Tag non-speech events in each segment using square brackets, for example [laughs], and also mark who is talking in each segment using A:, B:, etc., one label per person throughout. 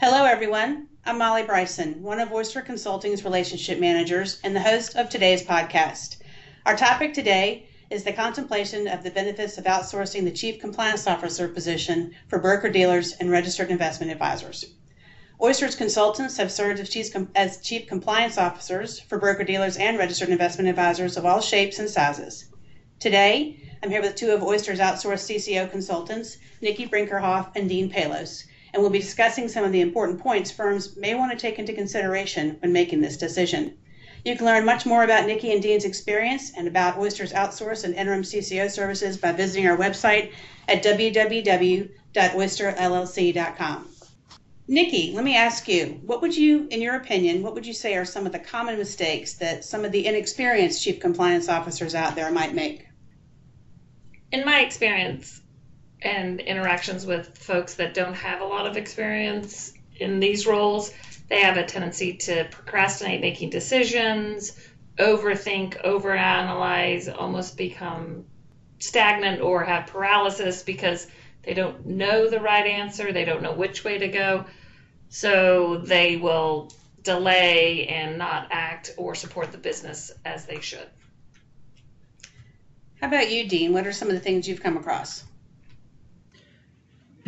A: Hello, everyone. I'm Molly Bryson, one of Oyster Consulting's relationship managers and the host of today's podcast. Our topic today is the contemplation of the benefits of outsourcing the Chief Compliance Officer position for broker dealers and registered investment advisors. Oyster's consultants have served as chief, as chief compliance officers for broker dealers and registered investment advisors of all shapes and sizes. Today, I'm here with two of Oyster's outsourced CCO consultants, Nikki Brinkerhoff and Dean Palos, and we'll be discussing some of the important points firms may want to take into consideration when making this decision. You can learn much more about Nikki and Dean's experience and about Oyster's outsource and interim CCO services by visiting our website at www.oysterllc.com. Nikki, let me ask you, what would you, in your opinion, what would you say are some of the common mistakes that some of the inexperienced chief compliance officers out there might make?
B: In my experience, and interactions with folks that don't have a lot of experience in these roles, they have a tendency to procrastinate making decisions, overthink, overanalyze, almost become stagnant or have paralysis because they don't know the right answer, they don't know which way to go. So they will delay and not act or support the business as they should.
A: How about you, Dean? What are some of the things you've come across?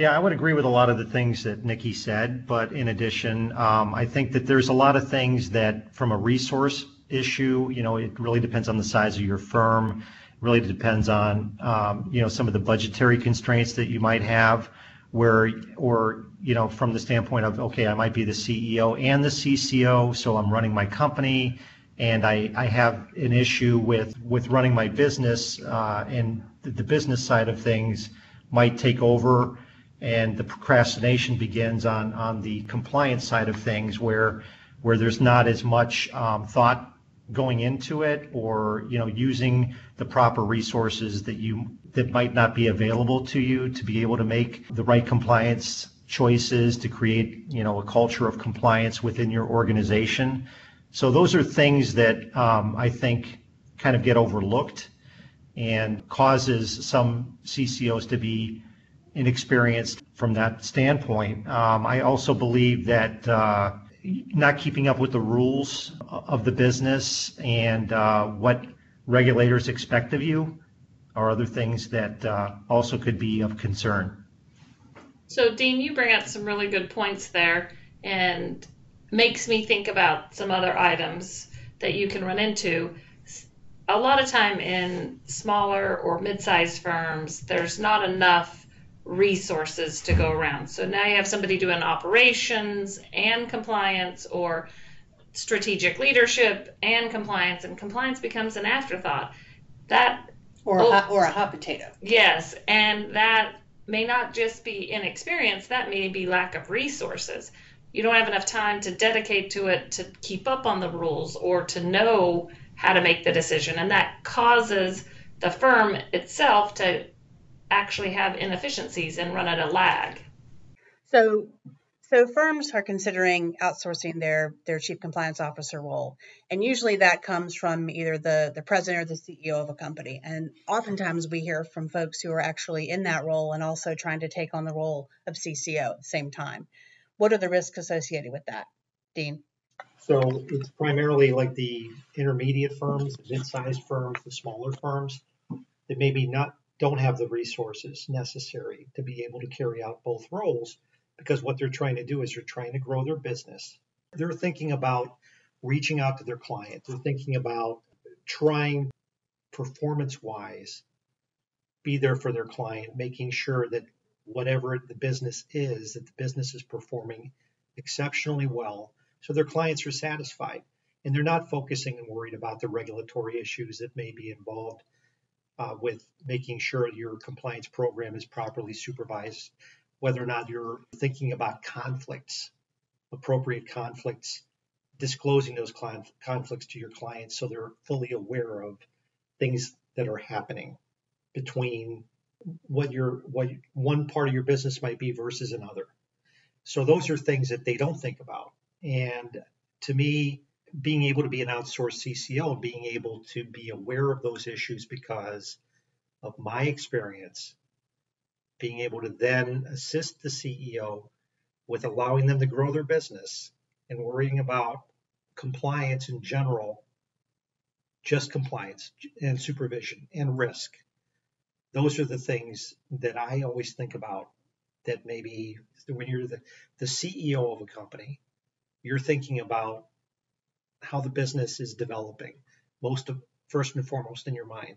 C: Yeah, I would agree with a lot of the things that Nikki said, but in addition, um, I think that there's a lot of things that, from a resource issue, you know, it really depends on the size of your firm. Really depends on, um, you know, some of the budgetary constraints that you might have, where, or you know, from the standpoint of, okay, I might be the CEO and the CCO, so I'm running my company, and I, I have an issue with with running my business, uh, and the, the business side of things might take over and the procrastination begins on on the compliance side of things where where there's not as much um, thought going into it or you know using the proper resources that you that might not be available to you to be able to make the right compliance choices to create you know a culture of compliance within your organization. So those are things that um, i think kind of get overlooked and causes some ccos to be inexperienced from that standpoint. Um, I also believe that uh, not keeping up with the rules of the business and uh, what regulators expect of you are other things that uh, also could be of concern.
B: So, Dean, you bring up some really good points there and makes me think about some other items that you can run into. A lot of time in smaller or mid sized firms, there's not enough resources to go around. So now you have somebody doing operations and compliance or strategic leadership and compliance and compliance becomes an afterthought. That
A: or a, oh, or a hot potato.
B: Yes, and that may not just be inexperience, that may be lack of resources. You don't have enough time to dedicate to it to keep up on the rules or to know how to make the decision and that causes the firm itself to actually have inefficiencies and run at a lag.
A: So, so firms are considering outsourcing their their chief compliance officer role, and usually that comes from either the the president or the CEO of a company. And oftentimes we hear from folks who are actually in that role and also trying to take on the role of CCO at the same time. What are the risks associated with that, Dean?
D: So it's primarily like the intermediate firms, the mid-sized firms, the smaller firms that maybe not don't have the resources necessary to be able to carry out both roles because what they're trying to do is they're trying to grow their business. They're thinking about reaching out to their client. They're thinking about trying performance wise be there for their client, making sure that whatever the business is, that the business is performing exceptionally well so their clients are satisfied and they're not focusing and worried about the regulatory issues that may be involved uh, with making sure your compliance program is properly supervised, whether or not you're thinking about conflicts, appropriate conflicts, disclosing those conflicts to your clients so they're fully aware of things that are happening between what your what one part of your business might be versus another. So those are things that they don't think about. And to me, being able to be an outsourced CCO, and being able to be aware of those issues because of my experience, being able to then assist the CEO with allowing them to grow their business and worrying about compliance in general, just compliance and supervision and risk. Those are the things that I always think about that maybe when you're the, the CEO of a company, you're thinking about how the business is developing most of first and foremost in your mind.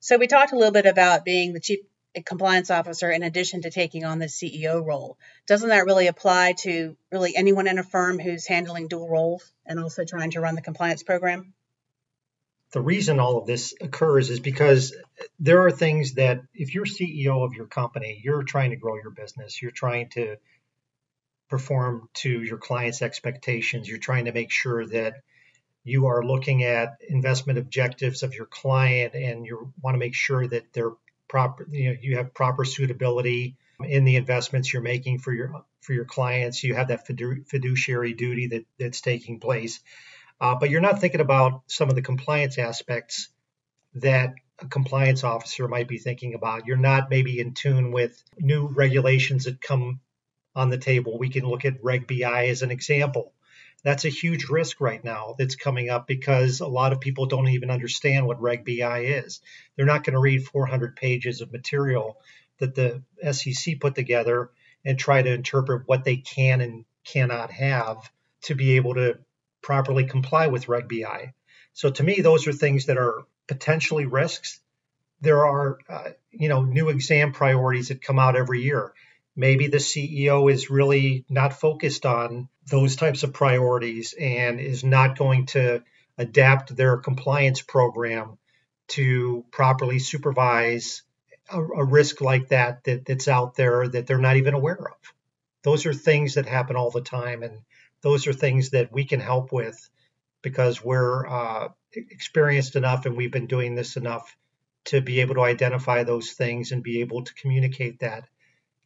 A: So we talked a little bit about being the chief compliance officer in addition to taking on the CEO role. Doesn't that really apply to really anyone in a firm who's handling dual roles and also trying to run the compliance program?
D: The reason all of this occurs is because there are things that if you're CEO of your company, you're trying to grow your business, you're trying to perform to your clients' expectations, you're trying to make sure that you are looking at investment objectives of your client and you want to make sure that they're proper you know you have proper suitability in the investments you're making for your for your clients. You have that fiduciary duty that that's taking place. Uh, but you're not thinking about some of the compliance aspects that a compliance officer might be thinking about. You're not maybe in tune with new regulations that come on the table we can look at reg bi as an example that's a huge risk right now that's coming up because a lot of people don't even understand what Reg BI is. They're not going to read 400 pages of material that the SEC put together and try to interpret what they can and cannot have to be able to properly comply with Reg BI. So to me, those are things that are potentially risks. There are, uh, you know, new exam priorities that come out every year maybe the CEO is really not focused on those types of priorities and is not going to adapt their compliance program to properly supervise a, a risk like that, that that's out there that they're not even aware of. Those are things that happen all the time, and those are things that we can help with because we're uh, experienced enough and we've been doing this enough to be able to identify those things and be able to communicate that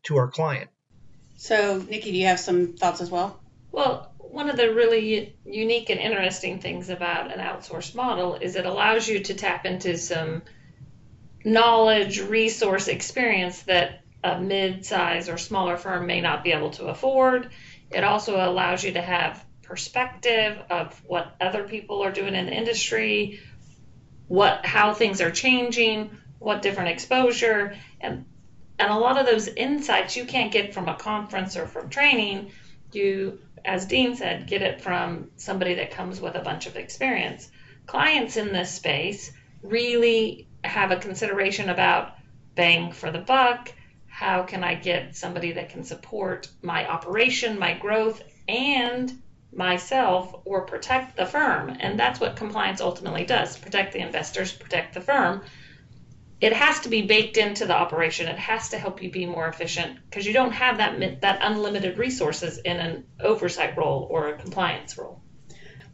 D: to our client.
A: So, Nikki, do you have some thoughts as well?
B: Well, one of the really unique and interesting things about an outsourced model is it allows you to tap into some knowledge, resource, experience that a mid-size or smaller firm may not be able to afford. It also allows you to have perspective of what other people are doing in the industry, what how things are changing, what different exposure, and and a lot of those insights you can't get from a conference or from training. You, as Dean said, get it from somebody that comes with a bunch of experience. Clients in this space really have a consideration about bang for the buck. How can I get somebody that can support my operation, my growth, and myself or protect the firm? And that's what compliance ultimately does protect the investors, protect the firm it has to be baked into the operation. It has to help you be more efficient because you don't have that that unlimited resources in an oversight role or a compliance role.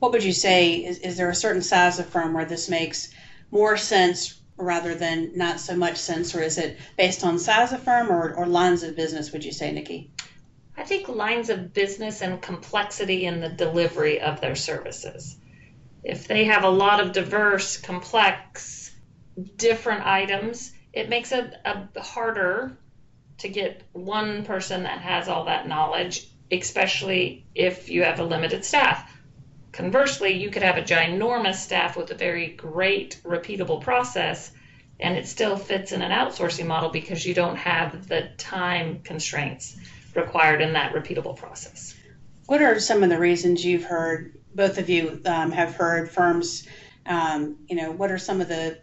A: What would you say? Is, is there a certain size of firm where this makes more sense rather than not so much sense, or is it based on size of firm or, or lines of business? Would you say, Nikki?
B: I think lines of business and complexity in the delivery of their services. If they have a lot of diverse, complex different items, it makes it a, harder to get one person that has all that knowledge, especially if you have a limited staff. Conversely, you could have a ginormous staff with a very great repeatable process, and it still fits in an outsourcing model because you don't have the time constraints required in that repeatable process.
A: What are some of the reasons you've heard, both of you um, have heard firms, um, you know, what are some of the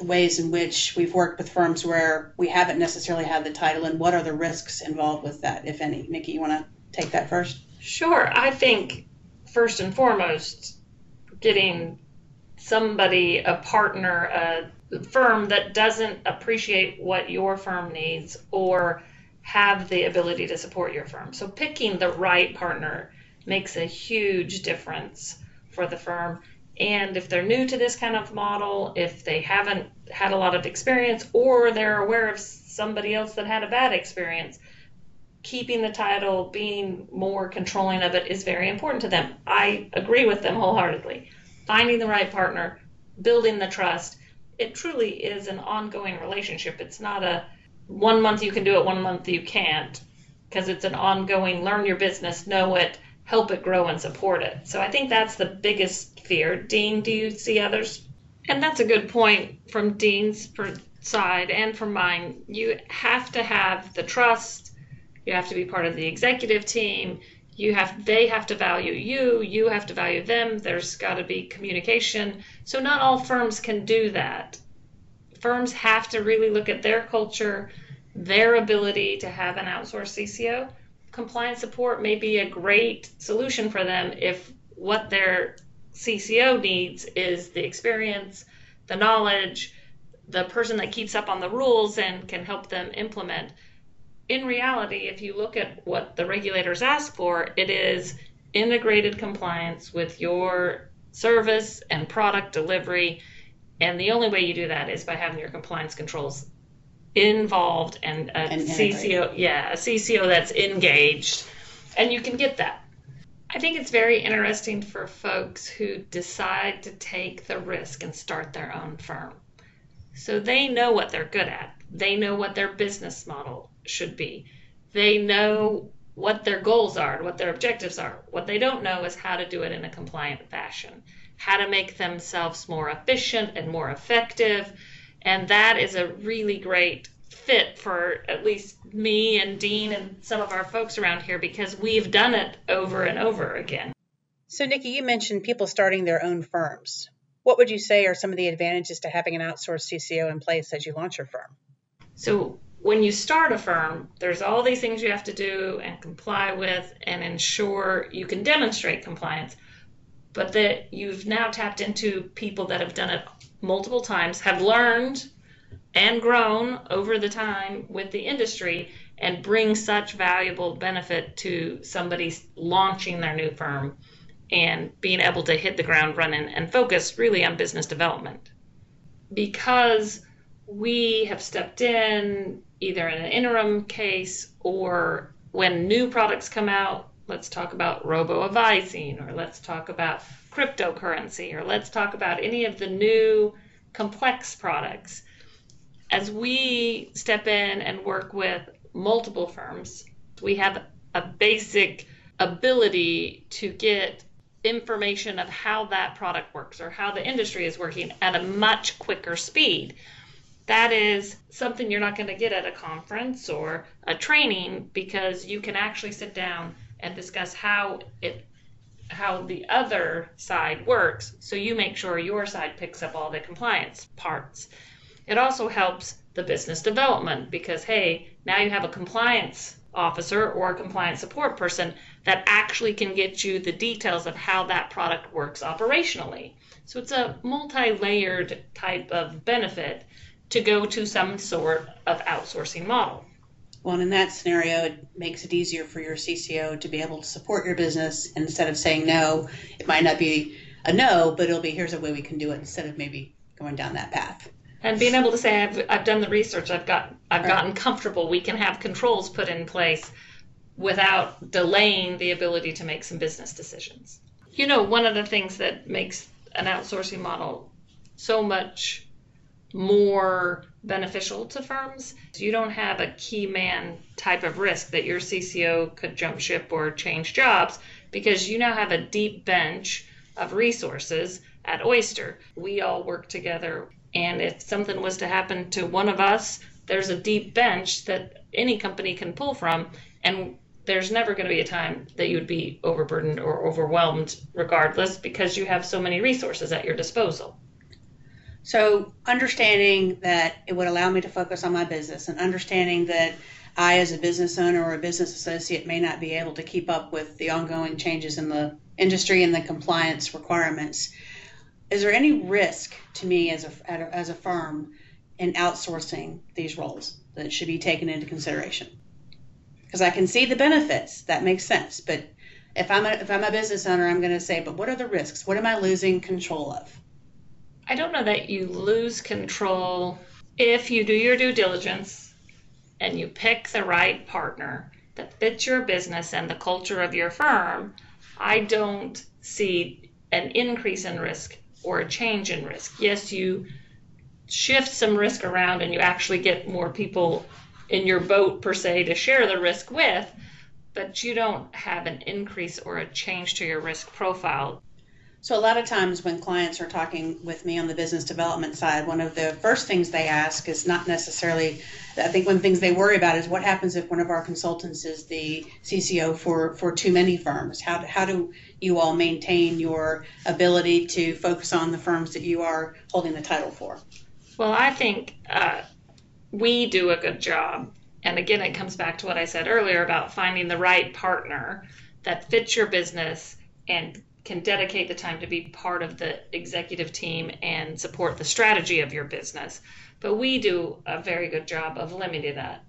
A: the ways in which we've worked with firms where we haven't necessarily had the title and what are the risks involved with that, if any? Nikki, you want to take that first?
B: Sure. I think first and foremost, getting somebody, a partner, a firm that doesn't appreciate what your firm needs or have the ability to support your firm. So picking the right partner makes a huge difference for the firm. And if they're new to this kind of model, if they haven't had a lot of experience, or they're aware of somebody else that had a bad experience, keeping the title, being more controlling of it is very important to them. I agree with them wholeheartedly. Finding the right partner, building the trust, it truly is an ongoing relationship. It's not a one month you can do it, one month you can't. because it's an ongoing learn your business, know it, help it grow and support it. So I think that's the biggest fear. Dean, do you see others? And that's a good point from Dean's side and from mine. You have to have the trust. You have to be part of the executive team. You have they have to value you, you have to value them. There's got to be communication. So not all firms can do that. Firms have to really look at their culture, their ability to have an outsourced CCO compliance support may be a great solution for them if what their CCO needs is the experience, the knowledge, the person that keeps up on the rules and can help them implement. In reality, if you look at what the regulators ask for, it is integrated compliance with your service and product delivery. And the only way you do that is by having your compliance controls involved and a and CCO, yeah, a CCO that's engaged, and you can get that. I think it's very interesting for folks who decide to take the risk and start their own firm. So they know what they're good at. They know what their business model should be. They know what their goals are, and what their objectives are. What they don't know is how to do it in a compliant fashion, how to make themselves more efficient and more effective, and that is a really great fit for at least me and Dean and some of our folks around here because we've done it over and over again.
A: So, Nikki, you mentioned people starting their own firms. What would you say are some of the advantages to having an outsourced CCO in place as you launch your firm?
B: So, when you start a firm, there's all these things you have to do and comply with and ensure you can demonstrate compliance, but that you've now tapped into people that have done it multiple times, have learned and grown over the time with the industry and bring such valuable benefit to somebody launching their new firm and being able to hit the ground running and focus really on business development. Because we have stepped in either in an interim case or when new products come out, let's talk about robo advising or let's talk about cryptocurrency or let's talk about any of the new complex products. As we step in and work with multiple firms, we have a basic ability to get information of how that product works or how the industry is working at a much quicker speed. That is something you're not going to get at a conference or a training because you can actually sit down and discuss how it how the other side works so you make sure your side picks up all the compliance parts. It also helps the business development because, hey, now you have a compliance officer or a compliance support person that actually can get you the details of how that product works operationally. So it's a multi layered type of benefit to go to some sort of outsourcing model.
A: Well, in that scenario, it makes it easier for your CCO to be able to support your business instead of saying no. It might not be a no, but it'll be here's a way we can do it instead of maybe going down that path.
B: And being able to say I've, I've done the research, I've got I've right. gotten comfortable. We can have controls put in place without delaying the ability to make some business decisions. You know, one of the things that makes an outsourcing model so much more beneficial to firms. You don't have a key man type of risk that your CCO could jump ship or change jobs because you now have a deep bench of resources at Oyster. We all work together, and if something was to happen to one of us, there's a deep bench that any company can pull from, and there's never going to be a time that you would be overburdened or overwhelmed, regardless, because you have so many resources at your disposal.
A: So understanding that it would allow me to focus on my business and understanding that I, as a business owner or a business associate, may not be able to keep up with the ongoing changes in the industry and the compliance requirements. Is there any risk to me as a, as a firm in outsourcing these roles that should be taken into consideration? Because I can see the benefits, that makes sense. But if I'm a, if I'm a business owner, I'm going to say, but what are the risks? What am I losing control of?
B: I don't know that you lose control if you do your due diligence and you pick the right partner that fits your business and the culture of your firm. I don't see an increase in risk or a change in risk. Yes, you shift some risk around and you actually get more people in your boat per se to share the risk with, but you don't have an increase or a change to your risk profile.
A: So, a lot of times when clients are talking with me on the business development side, one of the first things they ask is not necessarily, I think one of the things they worry about is what happens if one of our consultants is the CCO for, for too many firms? How, how do you all maintain your ability to focus on the firms that you are holding the title for?
B: Well, I think uh, we do a good job. And again, it comes back to what I said earlier about finding the right partner that fits your business and can dedicate the time to be part of the executive team and support the strategy of your business. But we do a very good job of limiting that.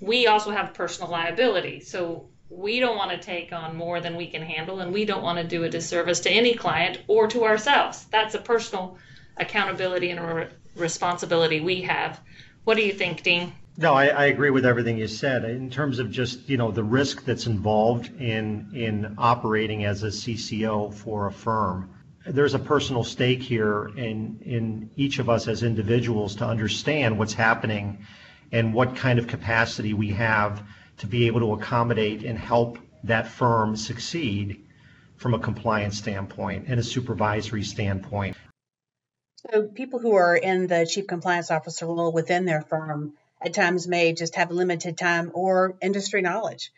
B: We also have personal liability. So we don't want to take on more than we can handle, and we don't want to do a disservice to any client or to ourselves. That's a personal accountability and responsibility we have. What do you think, Dean?
C: No, I, I agree with everything you said. In terms of just, you know, the risk that's involved in, in operating as a CCO for a firm, there's a personal stake here in, in each of us as individuals to understand what's happening and what kind of capacity we have to be able to accommodate and help that firm succeed from a compliance standpoint and a supervisory standpoint.
A: So, people who are in the chief compliance officer role within their firm at times may just have limited time or industry knowledge.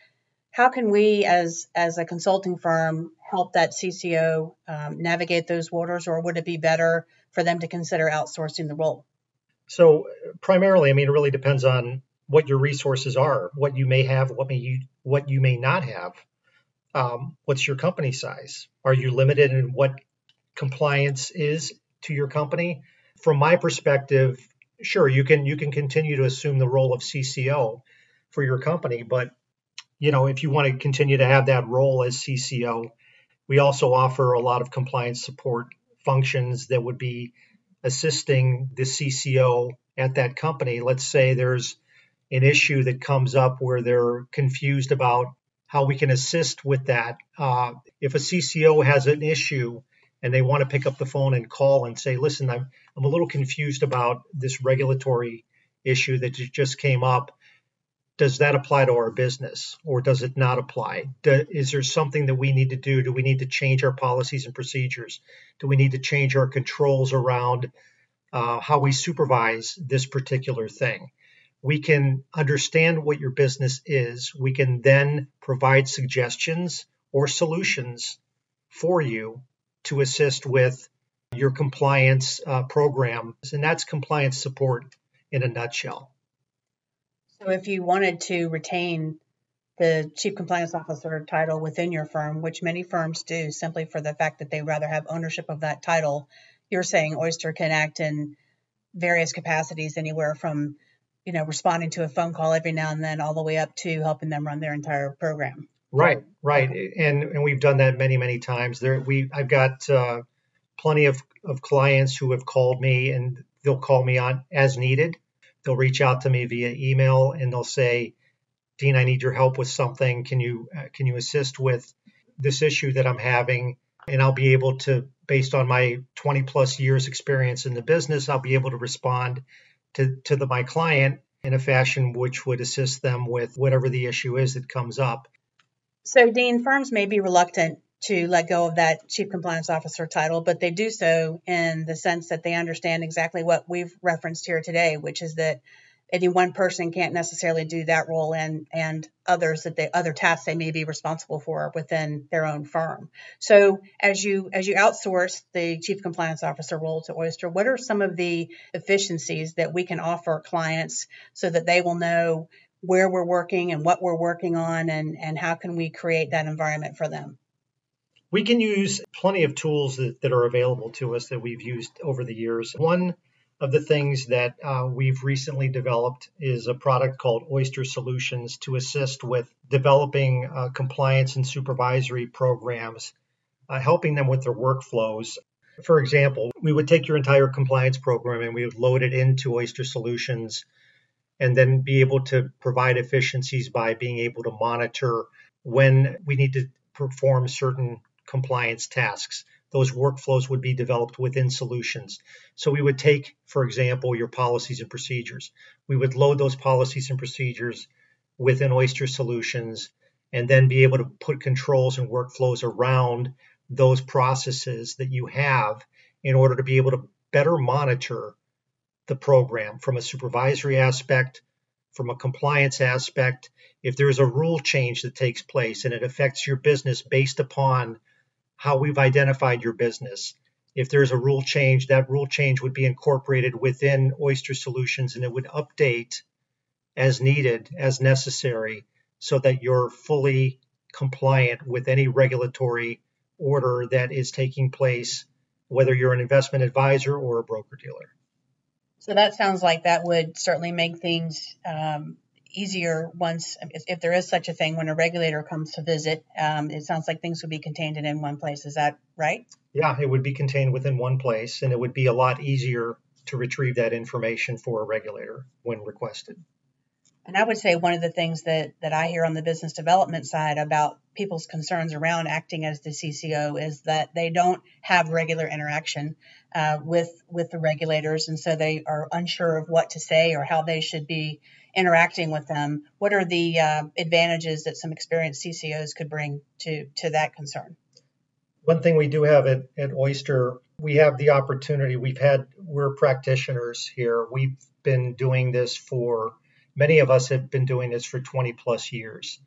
A: How can we, as as a consulting firm, help that CCO um, navigate those waters, or would it be better for them to consider outsourcing the role?
D: So primarily, I mean, it really depends on what your resources are, what you may have, what may you what you may not have. Um, what's your company size? Are you limited in what compliance is to your company? From my perspective, sure you can you can continue to assume the role of CCO for your company, but you know if you want to continue to have that role as CCO, we also offer a lot of compliance support functions that would be assisting the CCO at that company. Let's say there's an issue that comes up where they're confused about how we can assist with that. Uh, if a CCO has an issue and they want to pick up the phone and call and say, listen, I'm, I'm a little confused about this regulatory issue that just came up. Does that apply to our business or does it not apply? Do, is there something that we need to do? Do we need to change our policies and procedures? Do we need to change our controls around uh, how we supervise this particular thing? We can understand what your business is. We can then provide suggestions or solutions for you to assist with your compliance uh, programs, and that's compliance support in a nutshell.
A: So, if you wanted to retain the chief compliance officer title within your firm, which many firms do simply for the fact that they rather have ownership of that title, you're saying Oyster can act in various capacities, anywhere from you know responding to a phone call every now and then, all the way up to helping them run their entire program.
D: Right, right, and and we've done that many many times. There, we I've got uh, plenty of of clients who have called me, and they'll call me on as needed. They'll reach out to me via email, and they'll say, "Dean, I need your help with something. Can you uh, can you assist with this issue that I'm having?" And I'll be able to, based on my 20 plus years experience in the business, I'll be able to respond to to the, my client in a fashion which would assist them with whatever the issue is that comes up.
A: So, Dean, firms may be reluctant to let go of that chief compliance officer title, but they do so in the sense that they understand exactly what we've referenced here today, which is that any one person can't necessarily do that role and and others that they other tasks they may be responsible for within their own firm. So as you as you outsource the chief compliance officer role to Oyster, what are some of the efficiencies that we can offer clients so that they will know where we're working and what we're working on and, and how can we create that environment for them?
D: We can use plenty of tools that, that are available to us that we've used over the years. One of the things that uh, we've recently developed is a product called Oyster Solutions to assist with developing uh, compliance and supervisory programs, uh, helping them with their workflows. For example, we would take your entire compliance program and we would load it into Oyster Solutions and then be able to provide efficiencies by being able to monitor when we need to perform certain compliance tasks. those workflows would be developed within solutions. So we would take, for example, your policies and procedures. We would load those policies and procedures within Oyster Solutions and then be able to put controls and workflows around those processes that you have in order to be able to better monitor the program from a supervisory aspect, from a compliance aspect. If there's a rule change that takes place and it affects your business based upon how we've identified your business, if there's a rule change, that rule change would be incorporated within Oyster Solutions and it would update as needed, as necessary, so that you're fully compliant with any regulatory order that is taking place, whether you're an investment advisor or a broker dealer.
A: So that sounds like that would certainly make things um, easier once, if there is such a thing, when a regulator comes to visit. Um, it sounds like things would be contained in one place. Is that right?
D: Yeah, it would be contained within one place, and it would be a lot easier to retrieve that information for a regulator when requested.
A: And I would say one of the things that, that I hear on the business development side about people's concerns around acting as the CCO is that they don't have regular interaction uh, with with the regulators, and so they are unsure of what to say or how they should be interacting with them. What are the uh, advantages that some experienced CCOs could bring to to that concern?
D: One thing we do have at, at Oyster, we have the opportunity. We've had we're practitioners here. We've been doing this for many of us have been doing this for 20 plus years.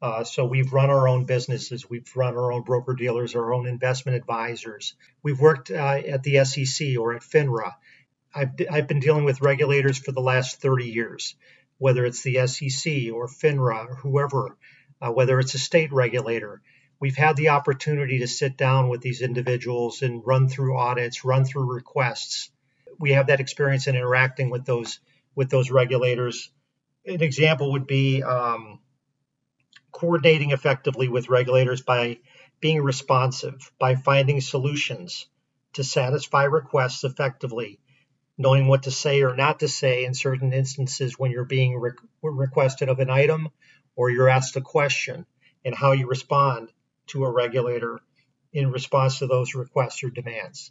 D: Uh, so we've run our own businesses, we've run our own broker dealers, our own investment advisors. We've worked uh, at the SEC or at FINRA. I've, I've been dealing with regulators for the last 30 years, whether it's the SEC or FINRA or whoever, uh, whether it's a state regulator. We've had the opportunity to sit down with these individuals and run through audits, run through requests. We have that experience in interacting with those with those regulators an example would be um, coordinating effectively with regulators by being responsive, by finding solutions to satisfy requests effectively, knowing what to say or not to say in certain instances when you're being re- requested of an item or you're asked a question, and how you respond to a regulator in response to those requests or demands.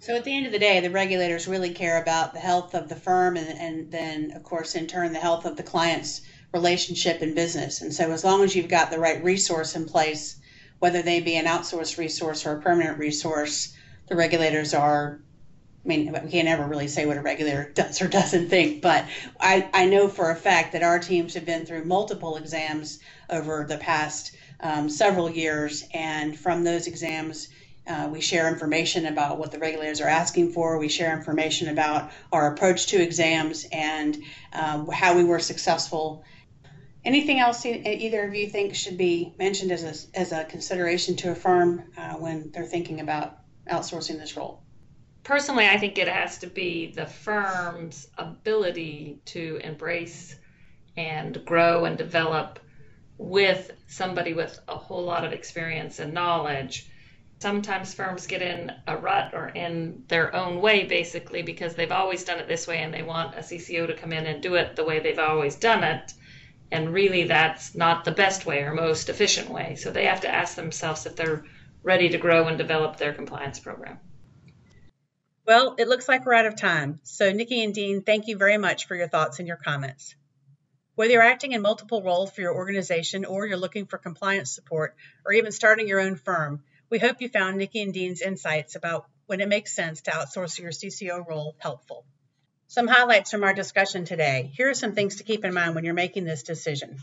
A: So at the end of the day, the regulators really care about the health of the firm and, and then, of course, in turn, the health of the client's relationship and business. And so as long as you've got the right resource in place, whether they be an outsourced resource or a permanent resource, the regulators are I mean, we can't ever really say what a regulator [laughs] does or doesn't think, but I, I know for a fact that our teams have been through multiple exams over the past um, several years. And from those exams, uh, we share information about what the regulators are asking for. We share information about our approach to exams and um, how we were successful. Anything else either of you think should be mentioned as a, as a consideration to a firm uh, when they're thinking about outsourcing this role?
B: Personally, I think it has to be the firm's ability to embrace and grow and develop with somebody with a whole lot of experience and knowledge sometimes firms get in a rut or in their own way basically because they've always done it this way and they want a CCO to come in and do it the way they've always done it. And really, that's not the best way or most efficient way. So they have to ask themselves if they're ready to grow and develop their compliance program.
A: Well, it looks like we're out of time. So, Nikki and Dean, thank you very much for your thoughts and your comments. Whether you're acting in multiple roles for your organization or you're looking for compliance support or even starting your own firm, we hope you found Nikki and Dean's insights about when it makes sense to outsource your CCO role helpful. Some highlights from our discussion today. Here are some things to keep in mind when you're making this decision.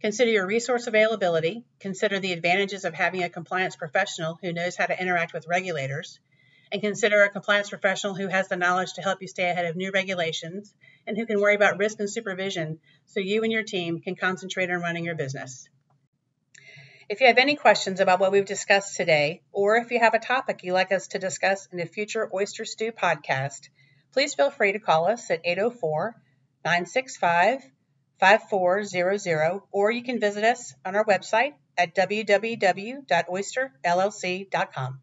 A: Consider your resource availability. Consider the advantages of having a compliance professional who knows how to interact with regulators. And consider a compliance professional who has the knowledge to help you stay ahead of new regulations and who can worry about risk and supervision so you and your team can concentrate on running your business. If you have any questions about what we've discussed today, or if you have a topic you'd like us to discuss in a future Oyster Stew podcast, please feel free to call us at 804 965 5400, or you can visit us on our website at www.oysterllc.com.